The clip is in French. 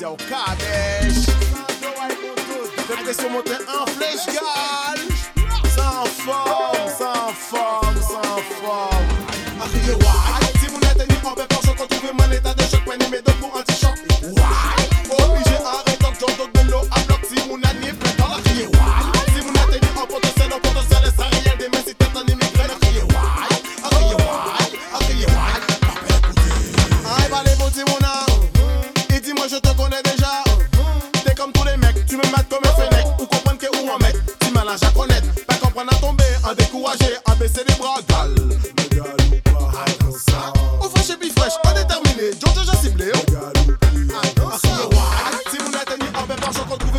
Zé au Kadesh. Dépression montée en flèche, gal. Sans forme, sans forme, sans forme. Arrivé, ouais. Si n'êtes ni en peur, je retrouve mon état de choc, me mettre comme un fenêtre Ou comprendre que où en mettre Tu m'as à connaître Pas comprendre à tomber En décourager À baisser les bras. Gal Me ou fraîche et puis fraîche Pas déterminé. Jojo j'ai ciblé hein. Me gal ou pas ah, Attends ça. Si mon attendu En paix par choc contre